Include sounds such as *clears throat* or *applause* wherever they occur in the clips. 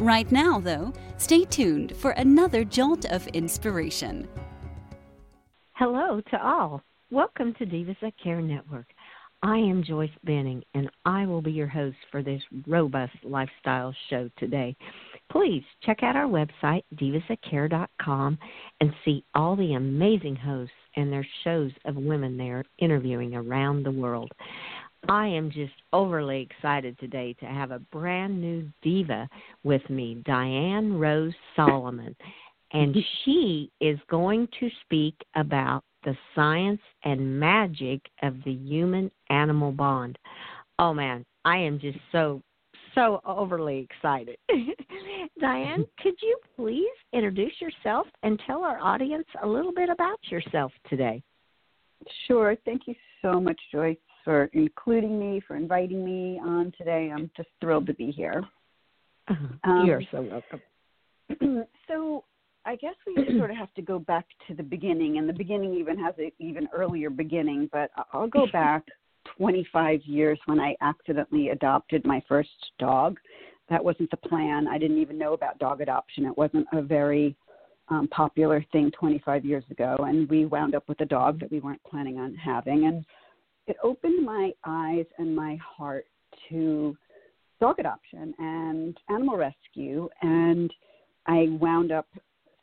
Right now, though, stay tuned for another jolt of inspiration. Hello to all. Welcome to Divas That Care Network. I am Joyce Benning, and I will be your host for this robust lifestyle show today. Please check out our website, divasthatcare.com, and see all the amazing hosts and their shows of women there interviewing around the world. I am just overly excited today to have a brand new diva with me, Diane Rose Solomon. And *laughs* she is going to speak about the science and magic of the human animal bond. Oh man, I am just so, so overly excited. *laughs* Diane, *laughs* could you please introduce yourself and tell our audience a little bit about yourself today? Sure. Thank you so much, Joyce for including me, for inviting me on today. I'm just thrilled to be here. Uh-huh. Um, You're so welcome. *clears throat* so, I guess we sort of have to go back to the beginning, and the beginning even has an even earlier beginning. But I'll go *laughs* back 25 years when I accidentally adopted my first dog. That wasn't the plan. I didn't even know about dog adoption. It wasn't a very um, popular thing 25 years ago, and we wound up with a dog that we weren't planning on having. And it opened my eyes and my heart to dog adoption and animal rescue. And I wound up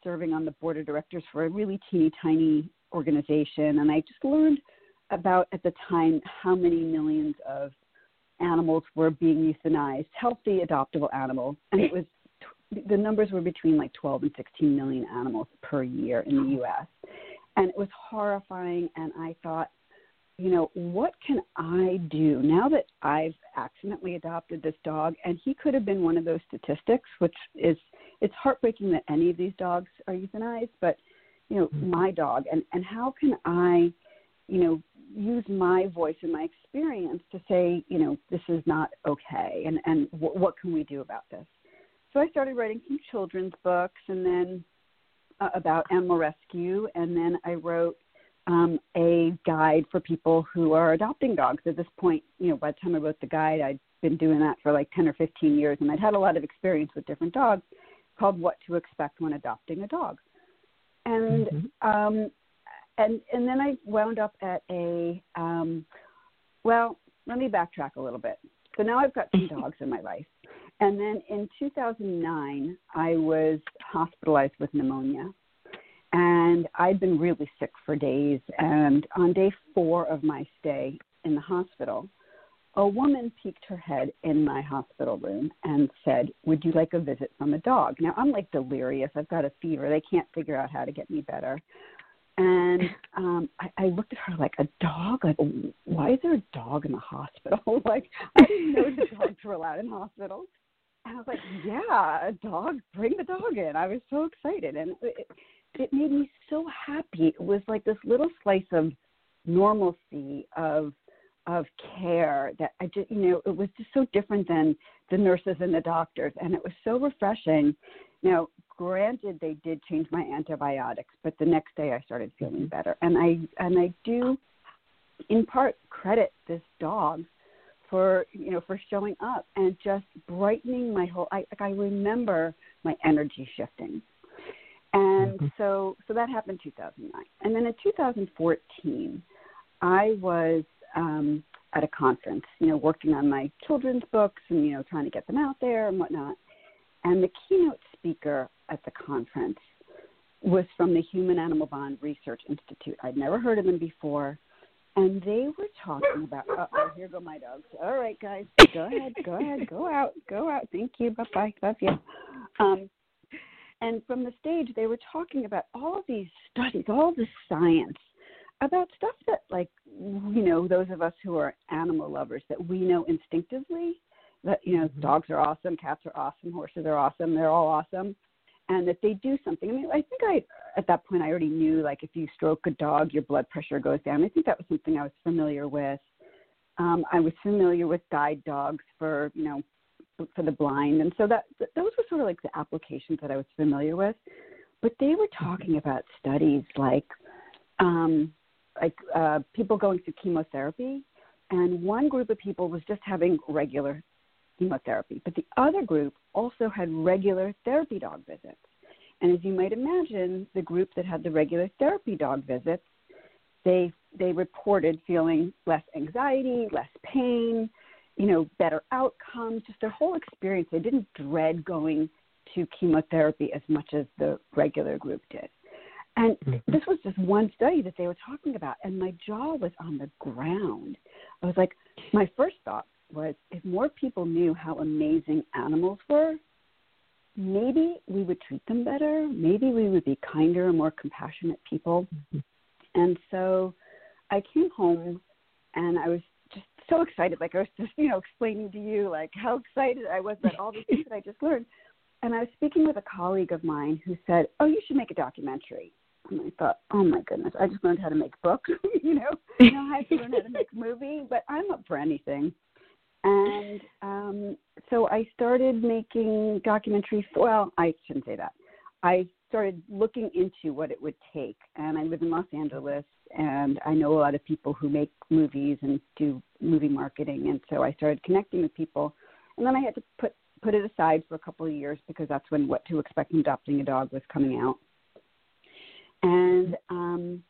serving on the board of directors for a really teeny tiny organization. And I just learned about at the time how many millions of animals were being euthanized, healthy adoptable animals. And it was the numbers were between like 12 and 16 million animals per year in the US. And it was horrifying. And I thought, you know, what can I do now that I've accidentally adopted this dog? And he could have been one of those statistics, which is, it's heartbreaking that any of these dogs are euthanized, but, you know, mm-hmm. my dog. And, and how can I, you know, use my voice and my experience to say, you know, this is not okay, and, and w- what can we do about this? So I started writing some children's books and then uh, about animal rescue, and then I wrote um, a guide for people who are adopting dogs. At this point, you know, by the time I wrote the guide, I'd been doing that for like 10 or 15 years, and I'd had a lot of experience with different dogs called What to Expect When Adopting a Dog. And mm-hmm. um, and and then I wound up at a um, well, let me backtrack a little bit. So now I've got two *laughs* dogs in my life. And then in 2009, I was hospitalized with pneumonia and I'd been really sick for days. And on day four of my stay in the hospital, a woman peeked her head in my hospital room and said, Would you like a visit from a dog? Now, I'm like delirious. I've got a fever. They can't figure out how to get me better. And um, I, I looked at her like, A dog? Like, why is there a dog in the hospital? *laughs* like, I didn't know the dogs were allowed in hospitals. And I was like, Yeah, a dog. Bring the dog in. I was so excited. And it, it made me so happy. It was like this little slice of normalcy of of care that I just you know it was just so different than the nurses and the doctors and it was so refreshing. Now, granted they did change my antibiotics, but the next day I started feeling mm-hmm. better. And I and I do in part credit this dog for you know for showing up and just brightening my whole I like I remember my energy shifting mm-hmm. so so that happened in 2009 and then in 2014 i was um at a conference you know working on my children's books and you know trying to get them out there and whatnot. And the keynote speaker at the conference was from the human animal bond research institute. I'd never heard of them before. And they were talking about oh here go my dogs. All right guys go ahead go ahead go out go out. Thank you. Bye bye love you um and from the stage, they were talking about all these *laughs* studies, all the science about stuff that, like, you know, those of us who are animal lovers that we know instinctively that, you know, mm-hmm. dogs are awesome, cats are awesome, horses are awesome, they're all awesome. and that they do something. I mean, I think I at that point I already knew like if you stroke a dog, your blood pressure goes down. I think that was something I was familiar with. Um, I was familiar with guide dogs for you know for the blind, and so that those were sort of like the applications that I was familiar with. But they were talking about studies like um, like uh, people going through chemotherapy, and one group of people was just having regular chemotherapy, but the other group also had regular therapy dog visits. And as you might imagine, the group that had the regular therapy dog visits, they they reported feeling less anxiety, less pain, you know, better outcomes, just their whole experience. They didn't dread going to chemotherapy as much as the regular group did. And mm-hmm. this was just one study that they were talking about, and my jaw was on the ground. I was like, my first thought was if more people knew how amazing animals were, maybe we would treat them better. Maybe we would be kinder and more compassionate people. Mm-hmm. And so I came home and I was so excited. Like I was just, *laughs* you know, explaining to you like how excited I was about all the things that I just learned. And I was speaking with a colleague of mine who said, Oh, you should make a documentary. And I thought, oh my goodness, I just learned how to make books, *laughs* you know, now I have to learn how to make *laughs* a movie, but I'm up for anything. And um, so I started making documentaries. Well, I shouldn't say that. I started looking into what it would take. And I live in Los Angeles, and I know a lot of people who make movies and do movie marketing. And so I started connecting with people. And then I had to put put it aside for a couple of years because that's when What to Expect in Adopting a Dog was coming out. And um,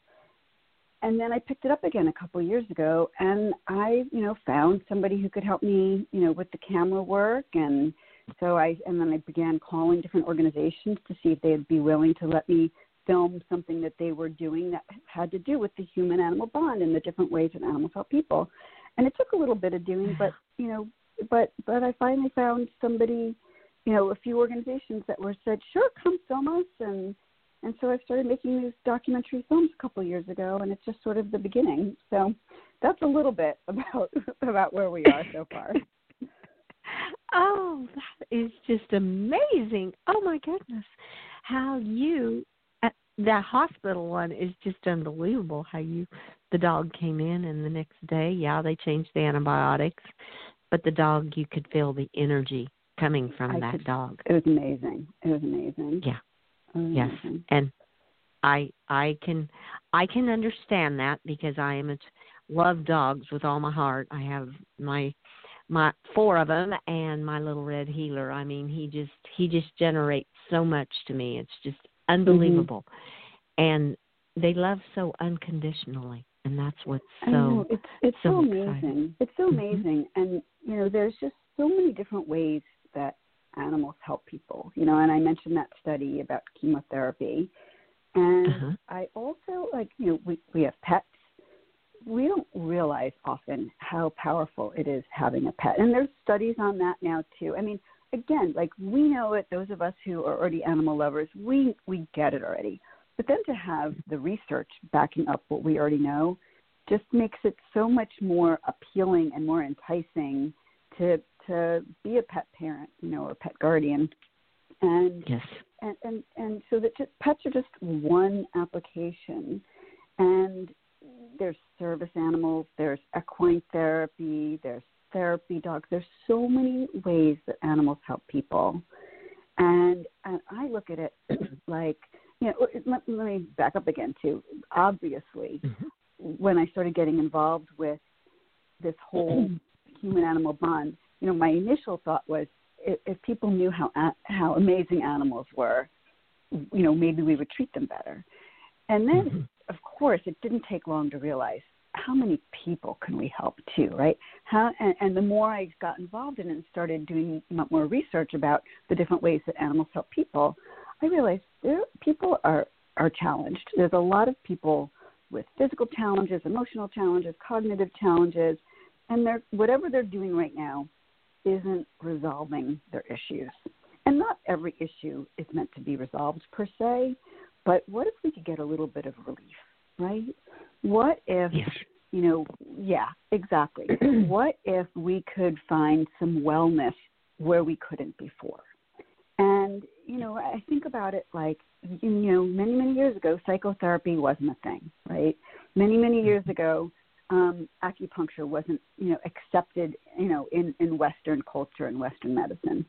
and then I picked it up again a couple of years ago, and I, you know, found somebody who could help me, you know, with the camera work, and so I, and then I began calling different organizations to see if they'd be willing to let me film something that they were doing that had to do with the human-animal bond and the different ways that animals help people, and it took a little bit of doing, but you know, but but I finally found somebody, you know, a few organizations that were said, sure, come film us and and so I started making these documentary films a couple of years ago, and it's just sort of the beginning. So that's a little bit *laughs* about about where we are so far. Oh, that is just amazing! Oh my goodness, how you uh, that hospital one is just unbelievable. How you the dog came in, and the next day, yeah, they changed the antibiotics, but the dog you could feel the energy coming from I that could, dog. It was amazing. It was amazing. Yeah. Yes, mm-hmm. and I I can I can understand that because I am a love dogs with all my heart. I have my my four of them and my little red heeler. I mean, he just he just generates so much to me. It's just unbelievable, mm-hmm. and they love so unconditionally, and that's what's so. I know. It's it's so, so amazing. It's so mm-hmm. amazing, mm-hmm. and you know, there's just so many different ways that animals help people. You know, and I mentioned that study about chemotherapy. And uh-huh. I also like, you know, we, we have pets. We don't realize often how powerful it is having a pet. And there's studies on that now too. I mean, again, like we know it, those of us who are already animal lovers, we we get it already. But then to have the research backing up what we already know just makes it so much more appealing and more enticing to to be a pet parent, you know, or pet guardian. And yes. and, and and so that just, pets are just one application. And there's service animals, there's equine therapy, there's therapy dogs. There's so many ways that animals help people. And and I look at it *clears throat* like, you know, let, let me back up again too. Obviously, mm-hmm. when I started getting involved with this whole *clears throat* human animal bond, you know, my initial thought was if, if people knew how how amazing animals were, you know, maybe we would treat them better. And then, mm-hmm. Course, it didn't take long to realize how many people can we help too, right? How and, and the more I got involved in it and started doing more research about the different ways that animals help people, I realized there people are are challenged. There's a lot of people with physical challenges, emotional challenges, cognitive challenges, and they're whatever they're doing right now isn't resolving their issues. And not every issue is meant to be resolved per se, but what if we could get a little bit of relief, right? What if, yes. you know, yeah, exactly. *clears throat* what if we could find some wellness where we couldn't before? And you know, I think about it like you know, many many years ago, psychotherapy wasn't a thing, right? Many many years mm-hmm. ago, um, acupuncture wasn't you know accepted you know in in Western culture and Western medicine.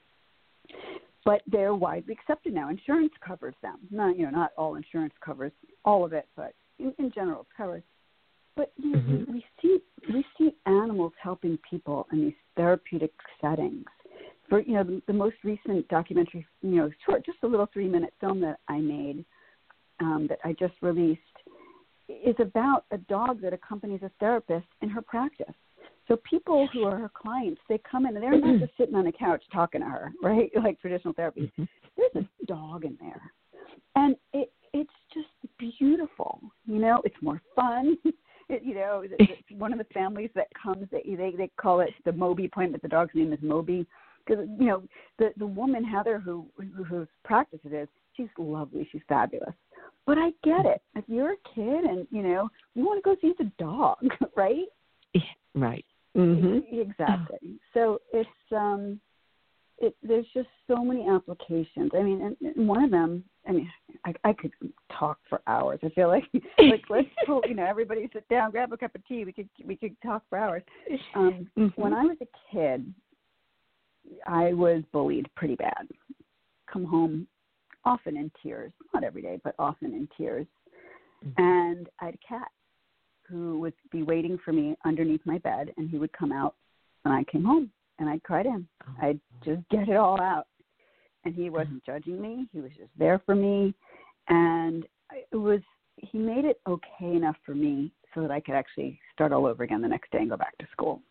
But they're widely accepted now. Insurance covers them. Not you know not all insurance covers all of it, but in, in general covered. But you know, mm-hmm. we see we see animals helping people in these therapeutic settings for you know the, the most recent documentary, you know, short, just a little three minute film that I made um, that I just released is about a dog that accompanies a therapist in her practice. So people who are her clients, they come in and they're not just sitting on a couch talking to her, *laughs* right? Like traditional therapy. Mm-hmm. There's a dog in there, and it it's just beautiful. You know, it's more fun. *laughs* It, you know, one of the families that comes, they they they call it the Moby appointment. The dog's name is Moby because you know the the woman Heather who, who whose practice it is, she's lovely, she's fabulous. But I get it. If you're a kid and you know you want to go see the dog, *laughs* right? Right. Mm-hmm. Exactly. So it's um, it there's just so many applications. I mean, and, and one of them. I mean, I, I could talk for hours. I feel like *laughs* like let's *laughs* pull, you know everybody sit down, grab a cup of tea. We could we could talk for hours. Um, mm-hmm. When I was a kid, I was bullied pretty bad. Come home often in tears, not every day, but often in tears. Mm-hmm. And I had a cat who would be waiting for me underneath my bed, and he would come out when I came home, and I'd cry to him. Oh. I'd just get it all out. And he wasn't judging me, he was just there for me. And it was, he made it okay enough for me so that I could actually start all over again the next day and go back to school.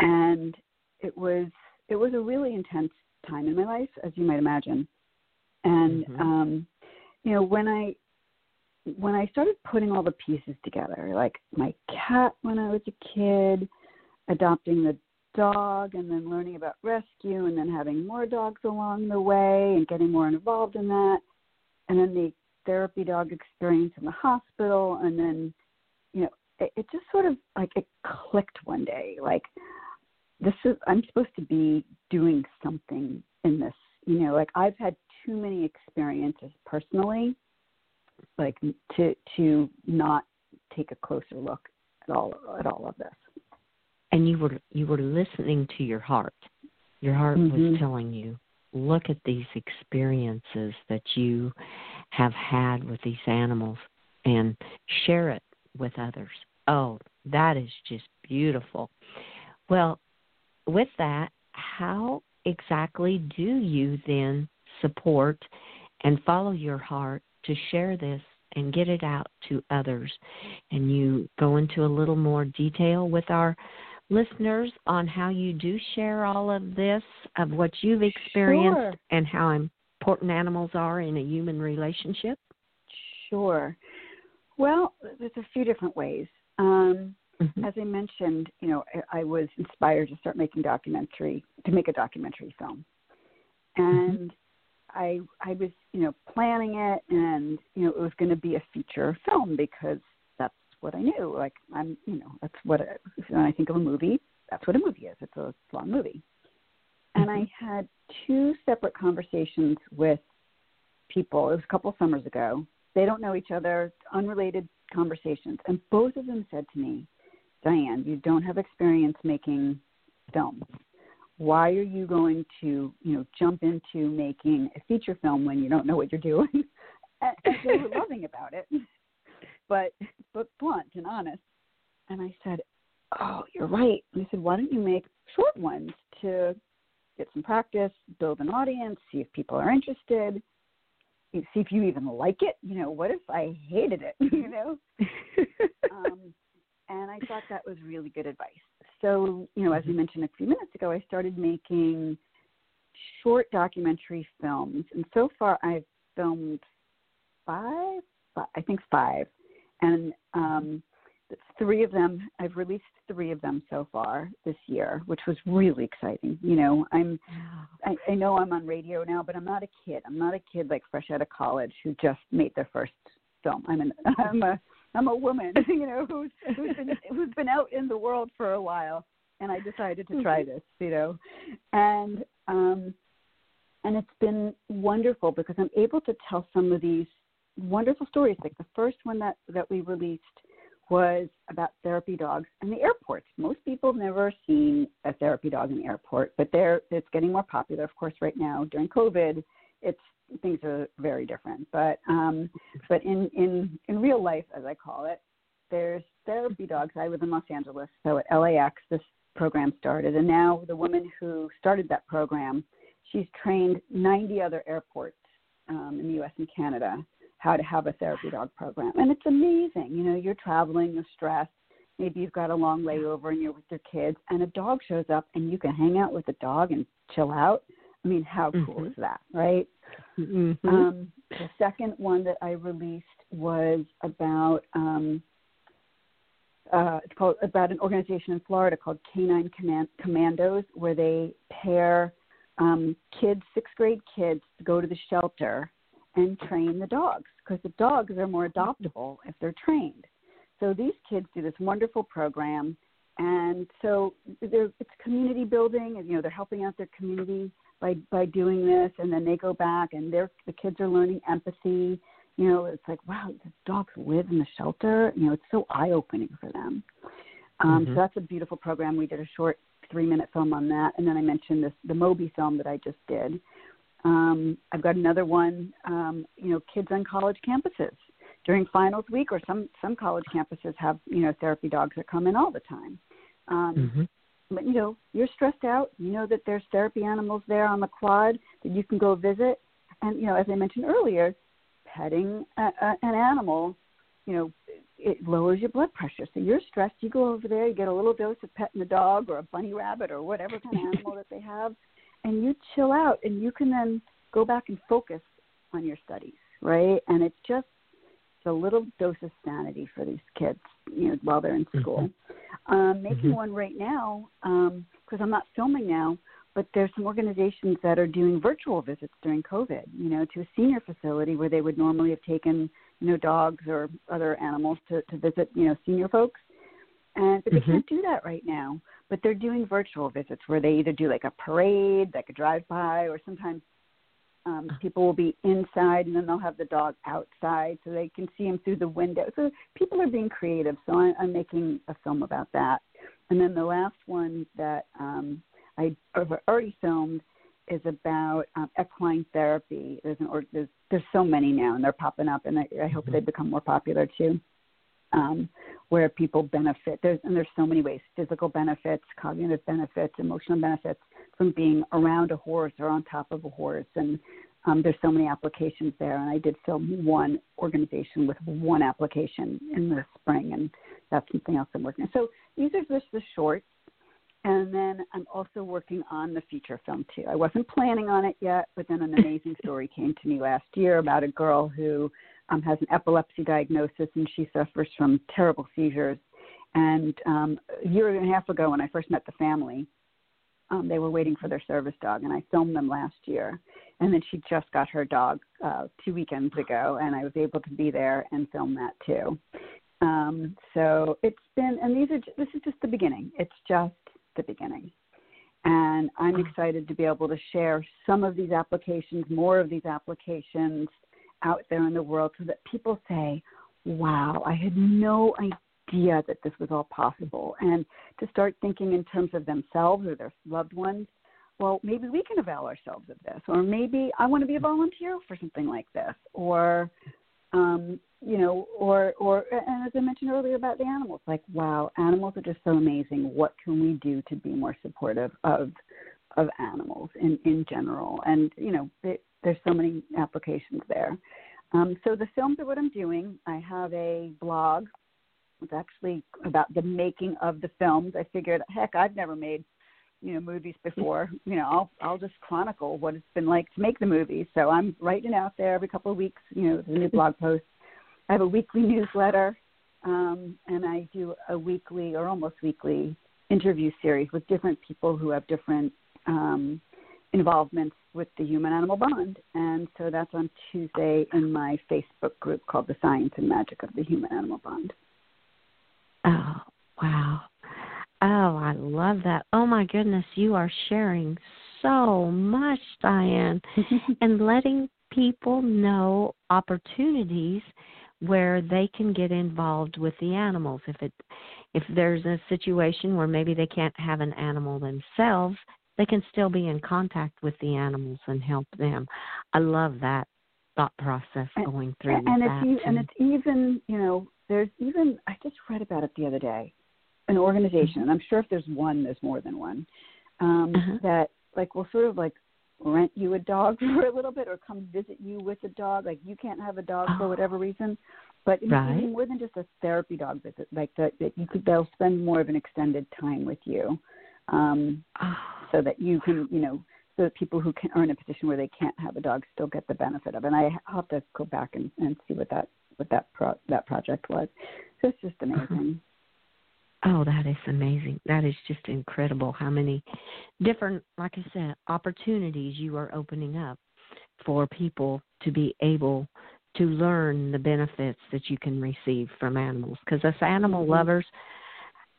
And it was it was a really intense time in my life, as you might imagine. And mm-hmm. um, you know, when I when I started putting all the pieces together, like my cat when I was a kid, adopting the dog, and then learning about rescue, and then having more dogs along the way, and getting more involved in that, and then the therapy dog experience in the hospital, and then you know, it, it just sort of like it clicked one day, like this is I'm supposed to be doing something in this. You know, like I've had too many experiences personally, like to to not take a closer look at all at all of this. And you were you were listening to your heart. Your heart mm-hmm. was telling you, look at these experiences that you have had with these animals and share it with others. Oh, that is just beautiful. Well, with that, how exactly do you then support and follow your heart to share this and get it out to others? And you go into a little more detail with our listeners on how you do share all of this, of what you've experienced, sure. and how important animals are in a human relationship? Sure. Well, there's a few different ways. Um, Mm-hmm. As I mentioned, you know, I, I was inspired to start making documentary to make a documentary film, mm-hmm. and mm-hmm. I I was you know planning it, and you know it was going to be a feature film because what I knew. Like I'm you know that's what it, when I think of a movie, that's what a movie is. It's a long movie, and I mm-hmm. had two separate conversations with people. It was a couple summers ago. They don't know each other, unrelated conversations, and both of them said to me, Diane, you don't have experience making films. Why are you going to, you know, jump into making a feature film when you don't know what you're doing? *laughs* and, and they were *laughs* loving about it, but but blunt and honest. And I said, "Oh, you're right." And I said, "Why don't you make short ones to get some practice, build an audience, see if people are interested, see if you even like it. You know, what if I hated it? *laughs* You know." um, and I thought that was really good advice. So, you know, as we mm-hmm. mentioned a few minutes ago, I started making short documentary films, and so far I've filmed five, I think five, and um, three of them I've released three of them so far this year, which was really exciting. You know, I'm I, I know I'm on radio now, but I'm not a kid. I'm not a kid like fresh out of college who just made their first film. I'm an *laughs* I'm a I'm a woman, *laughs* you know, who's who's been who's been out in the world for a while, and I decided to try mm-hmm. this, you know, and um, and it's been wonderful because I'm able to tell some of these wonderful stories. Like the first one that that we released was about therapy dogs in the airports. Most people have never seen a therapy dog in the airport, but they're it's getting more popular. Of course, right now during COVID, it's things are very different. But um, but in in in real life, as I call it, there's therapy dogs. I live in Los Angeles, so at LAX, this program started, and now the woman who started that program, she's trained 90 other airports um, in the U.S. and Canada how to have a therapy dog program. And it's amazing. You know, you're traveling, you're stressed. Maybe you've got a long layover and you're with your kids, and a dog shows up and you can hang out with the dog and chill out. I mean, how cool mm-hmm. is that, right? Mm-hmm. Um, the second one that I released was about um, uh, it's called about an organization in Florida called Canine Command- Commandos, where they pair um, kids, sixth grade kids, to go to the shelter and train the dogs because the dogs are more adoptable if they're trained. So these kids do this wonderful program, and so it's community building, and you know they're helping out their community by by doing this, and then they go back and they're the kids are learning empathy. You know, it's like wow, the dogs live in the shelter. You know, it's so eye opening for them. Um, mm-hmm. So that's a beautiful program. We did a short three minute film on that, and then I mentioned this the Moby film that I just did, um, I've got another one, um, you know, kids on college campuses during finals week, or some some college campuses have you know therapy dogs that come in all the time. Um, mm-hmm. But you know, you're stressed out. You know that there's therapy animals there on the quad that you can go visit, and you know, as I mentioned earlier, petting a, a, an animal, you know, it lowers your blood pressure. So you're stressed, you go over there, you get a little dose of petting the dog or a bunny rabbit or whatever kind of *laughs* animal that they have and you chill out and you can then go back and focus on your studies, right? And it's just a little dose of sanity for these kids, you know, while they're in school. Mm-hmm. Um, making mm-hmm. one right now because um, I'm not filming now, but there's some organizations that are doing virtual visits during COVID, you know, to a senior facility where they would normally have taken, you know, dogs or other animals to, to visit, you know, senior folks. And but they mm-hmm. can't do that right now but they're doing virtual visits where they either do like a parade, like a drive by, or sometimes um, people will be inside and then they'll have the dog outside so they can see him through the window. So people are being creative. So I, I'm making a film about that. And then the last one that um, I already filmed is about um, equine therapy. There's an or there's there's so many now, and they're popping up, and I, I hope mm-hmm. they become more popular too um, where people benefit. There's, and there's so many ways physical benefits, cognitive benefits, emotional benefits from being around a horse or on top of a horse. And um, there's so many applications there. And I did film one organization with one application in the spring, and that's something else I'm working on. So these are just the shorts. And then I'm also working on the feature film too. I wasn't planning on it yet, but then an amazing story came to me last year about a girl who um, has an epilepsy diagnosis and she suffers from terrible seizures. And um, a year and a half ago, when I first met the family, um, they were waiting for their service dog, and I filmed them last year. And then she just got her dog uh, two weekends ago, and I was able to be there and film that too. Um, so it's been, and these are, this is just the beginning. It's just the beginning. And I'm excited to be able to share some of these applications, more of these applications, out there in the world so that people say, wow, I had no idea that this was all possible. And to start thinking in terms of themselves or their loved ones, well, maybe we can avail ourselves of this, or maybe I want to be a volunteer for something like this, or, um, you know, or, or, and as I mentioned earlier about the animals, like, wow, animals are just so amazing. What can we do to be more supportive of, of animals in, in general? And, you know, it, there's so many applications there. Um, so the films are what I'm doing. I have a blog. It's actually about the making of the films. I figured, heck, I've never made you know movies before. *laughs* You know, I'll I'll just chronicle what it's been like to make the movies. So I'm writing out there every couple of weeks. You know, a new *laughs* blog post. I have a weekly newsletter, um, and I do a weekly or almost weekly interview series with different people who have different um, involvements with the human animal bond. And so that's on Tuesday in my Facebook group called The Science and Magic of the Human Animal Bond. Oh, wow. Oh, I love that. Oh my goodness, you are sharing so much, Diane, *laughs* and letting people know opportunities where they can get involved with the animals. If it if there's a situation where maybe they can't have an animal themselves, they can still be in contact with the animals and help them. I love that thought process going through and, and it's and it's even you know there's even I just read about it the other day, an organization, and I'm sure if there's one, there's more than one, um, uh-huh. that like will sort of like rent you a dog *laughs* for a little bit or come visit you with a dog. Like you can't have a dog oh. for whatever reason, but right. more than just a therapy dog visit, like that, that you could they'll spend more of an extended time with you, um, oh. so that you can you know so that people who can, are in a position where they can't have a dog still get the benefit of it. And I have to go back and, and see what that what that pro, that project was. So it's just amazing. Oh, that is amazing. That is just incredible how many different, like I said, opportunities you are opening up for people to be able to learn the benefits that you can receive from animals. Because as animal mm-hmm. lovers,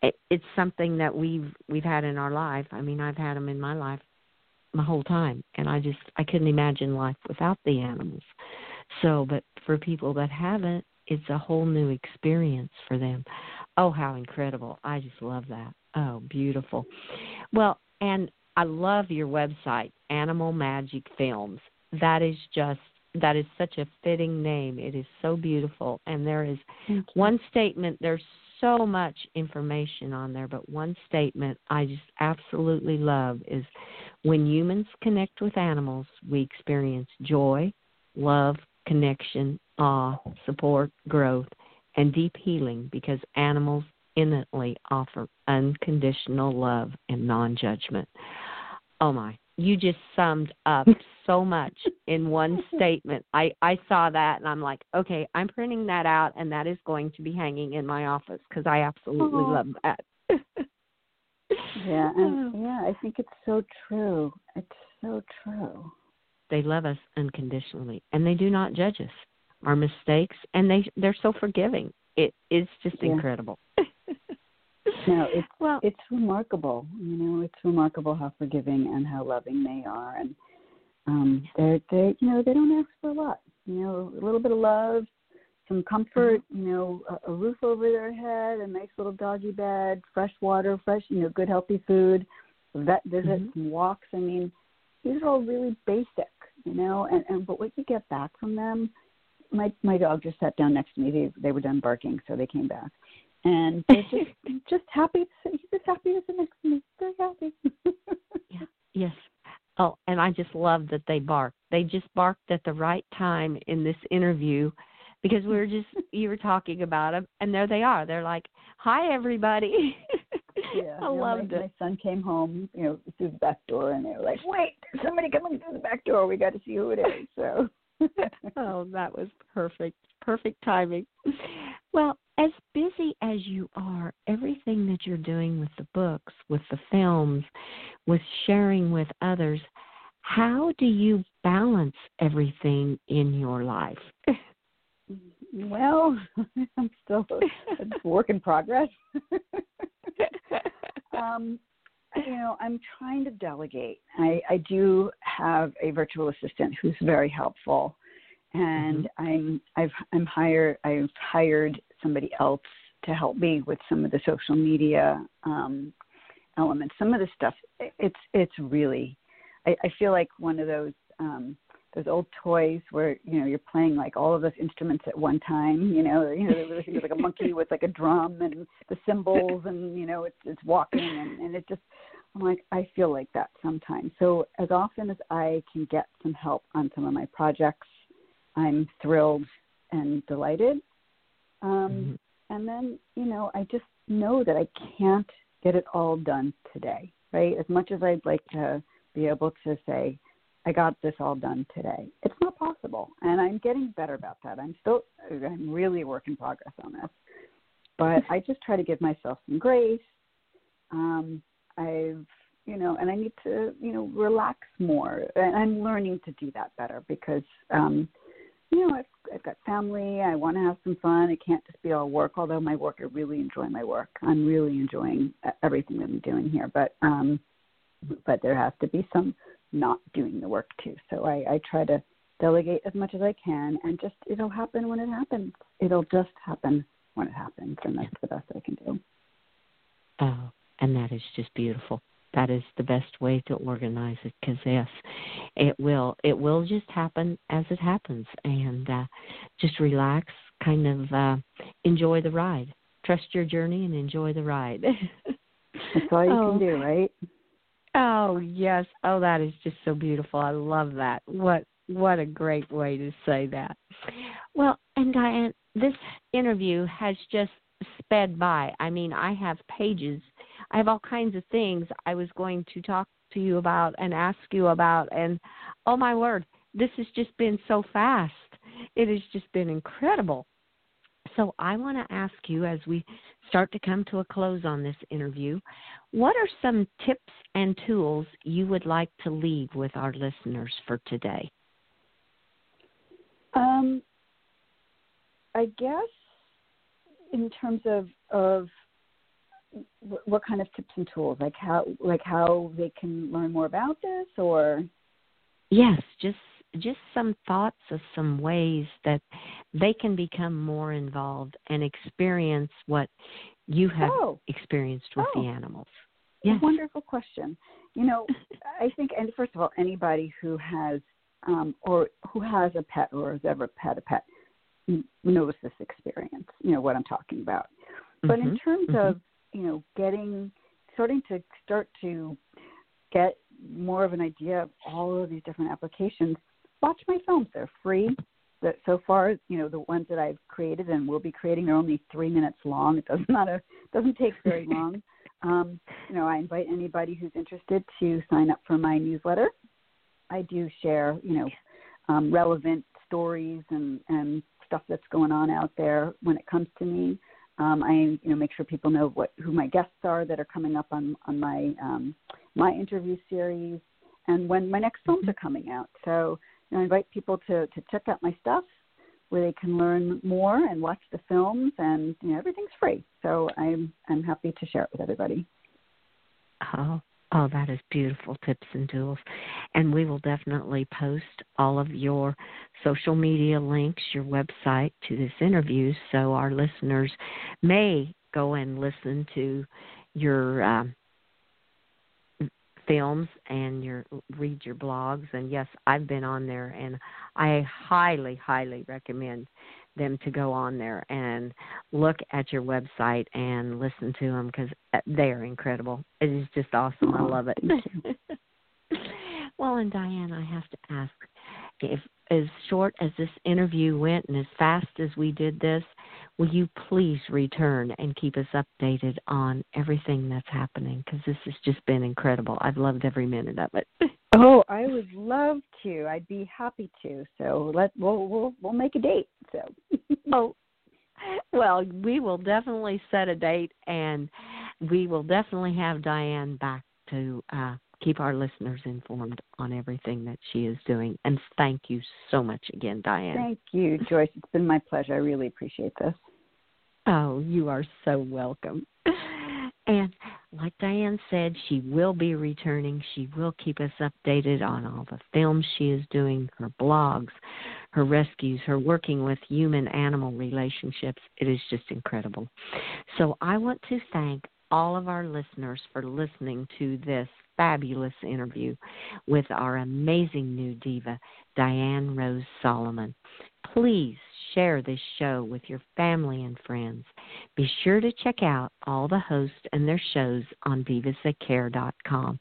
it, it's something that we've we've had in our life. I mean, I've had them in my life my whole time, and I just I couldn't imagine life without the animals. So, but for people that haven't, it's a whole new experience for them. Oh, how incredible. I just love that. Oh, beautiful. Well, and I love your website, Animal Magic Films. That is just that is such a fitting name. It is so beautiful and there is one statement there's so much information on there, but one statement I just absolutely love is when humans connect with animals, we experience joy, love, connection, awe, support, growth, and deep healing because animals innately offer unconditional love and non judgment. Oh my, you just summed up *laughs* so much in one statement. I I saw that and I'm like, okay, I'm printing that out and that is going to be hanging in my office because I absolutely oh. love that. *laughs* yeah, and *sighs* yeah, I think it's so true. It's so true. They love us unconditionally and they do not judge us our mistakes and they they're so forgiving. It is just yeah. incredible. *laughs* no, it's well, it's remarkable. You know, it's remarkable how forgiving and how loving they are, and um, they they you know they don't ask for a lot. You know, a little bit of love, some comfort. Mm-hmm. You know, a, a roof over their head, a nice little doggy bed, fresh water, fresh you know, good healthy food, vet visits, mm-hmm. walks. I mean, these are all really basic. You know, and and but what you get back from them. My my dog just sat down next to me. They they were done barking, so they came back and *laughs* just just happy. He's just happy to sit next to me. Very happy. *laughs* yeah. Yes. Oh, and I just love that they bark. They just barked at the right time in this interview because we were just *laughs* you were talking about them, and there they are. They're like, "Hi, everybody." yeah, I loved my, it. My son came home, you know, through the back door, and they were like, "Wait, there's somebody coming through the back door. We got to see who it is." So. oh, that was perfect. Perfect timing. Well, as busy as you are, everything that you're doing with the books, with the films, with sharing with others, how do you balance everything in your life? *laughs* Well, *laughs* I'm still a work in progress. *laughs* um, you know, I'm trying to delegate. I, I do have a virtual assistant who's very helpful, and mm-hmm. I'm I've I'm hired I've hired somebody else to help me with some of the social media um, elements. Some of the stuff, it's it's really, I, I feel like one of those um, those old toys where you know you're playing like all of those instruments at one time. You know, you know, there's like a monkey with like a drum and the cymbals, and you know, it's it's walking, and, and it just. I'm like, I feel like that sometimes. So as often as I can get some help on some of my projects, I'm thrilled and delighted. Um, mm-hmm. And then, you know, I just know that I can't get it all done today, right? As much as I'd like to be able to say, I got this all done today, it's not possible. And I'm getting better about that. I'm still, I'm really a work in progress on this. But I just try to give myself some grace. Um, I've, you know, and I need to, you know, relax more. And I'm learning to do that better because, um, you know, I've, I've got family. I want to have some fun. It can't just be all work. Although my work, I really enjoy my work. I'm really enjoying everything that I'm doing here. But um, but there has to be some not doing the work too. So I, I try to delegate as much as I can, and just it'll happen when it happens. It'll just happen when it happens, and that's the best I can do. Oh, and that is just beautiful. That is the best way to organize it because yes, it will. It will just happen as it happens, and uh, just relax, kind of uh, enjoy the ride. Trust your journey and enjoy the ride. *laughs* That's all you oh. can do, right? Oh yes. Oh, that is just so beautiful. I love that. What what a great way to say that. Well, and Diane, this interview has just sped by. I mean, I have pages. I have all kinds of things I was going to talk to you about and ask you about and oh my word, this has just been so fast. It has just been incredible. So I want to ask you as we start to come to a close on this interview, what are some tips and tools you would like to leave with our listeners for today? Um, I guess in terms of of what kind of tips and tools, like how like how they can learn more about this, or yes, just just some thoughts of some ways that they can become more involved and experience what you have oh. experienced with oh. the animals. Yes. Wonderful question. You know, *laughs* I think, and first of all, anybody who has um, or who has a pet or has ever had a pet knows this experience. You know what I'm talking about. But mm-hmm. in terms mm-hmm. of you know getting starting to start to get more of an idea of all of these different applications, watch my films. They're free. That so far, you know, the ones that I've created and will be creating are only three minutes long. It does not a doesn't take very *laughs* long. Um, you know, I invite anybody who's interested to sign up for my newsletter. I do share, you know, um, relevant stories and, and stuff that's going on out there when it comes to me. Um, I you know make sure people know what who my guests are that are coming up on on my um, my interview series and when my next films are coming out. So you know, I invite people to to check out my stuff where they can learn more and watch the films and you know everything's free. So I'm I'm happy to share it with everybody. Oh, Oh, that is beautiful tips and tools. And we will definitely post all of your social media links, your website to this interview so our listeners may go and listen to your um, films and your read your blogs and yes i've been on there and i highly highly recommend them to go on there and look at your website and listen to them because uh, they are incredible. It is just awesome. I love it. *laughs* well, and Diane, I have to ask if as short as this interview went and as fast as we did this, will you please return and keep us updated on everything that's happening because this has just been incredible. I've loved every minute of it. *laughs* oh, I would love to. I'd be happy to. So let we'll we'll we'll make a date. So *laughs* oh well, we will definitely set a date and we will definitely have Diane back to uh keep our listeners informed on everything that she is doing. And thank you so much again, Diane. Thank you, Joyce. It's been my pleasure. I really appreciate this. Oh, you are so welcome. *laughs* And like Diane said, she will be returning. She will keep us updated on all the films she is doing, her blogs, her rescues, her working with human animal relationships. It is just incredible. So I want to thank all of our listeners for listening to this fabulous interview with our amazing new diva, Diane Rose Solomon. Please share this show with your family and friends. Be sure to check out all the hosts and their shows on divasthatcare.com.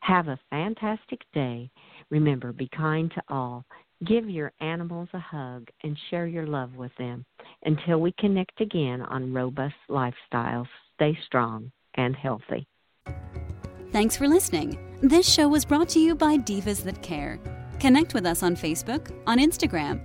Have a fantastic day. Remember, be kind to all. Give your animals a hug and share your love with them. Until we connect again on Robust Lifestyles, stay strong and healthy. Thanks for listening. This show was brought to you by Divas That Care. Connect with us on Facebook, on Instagram,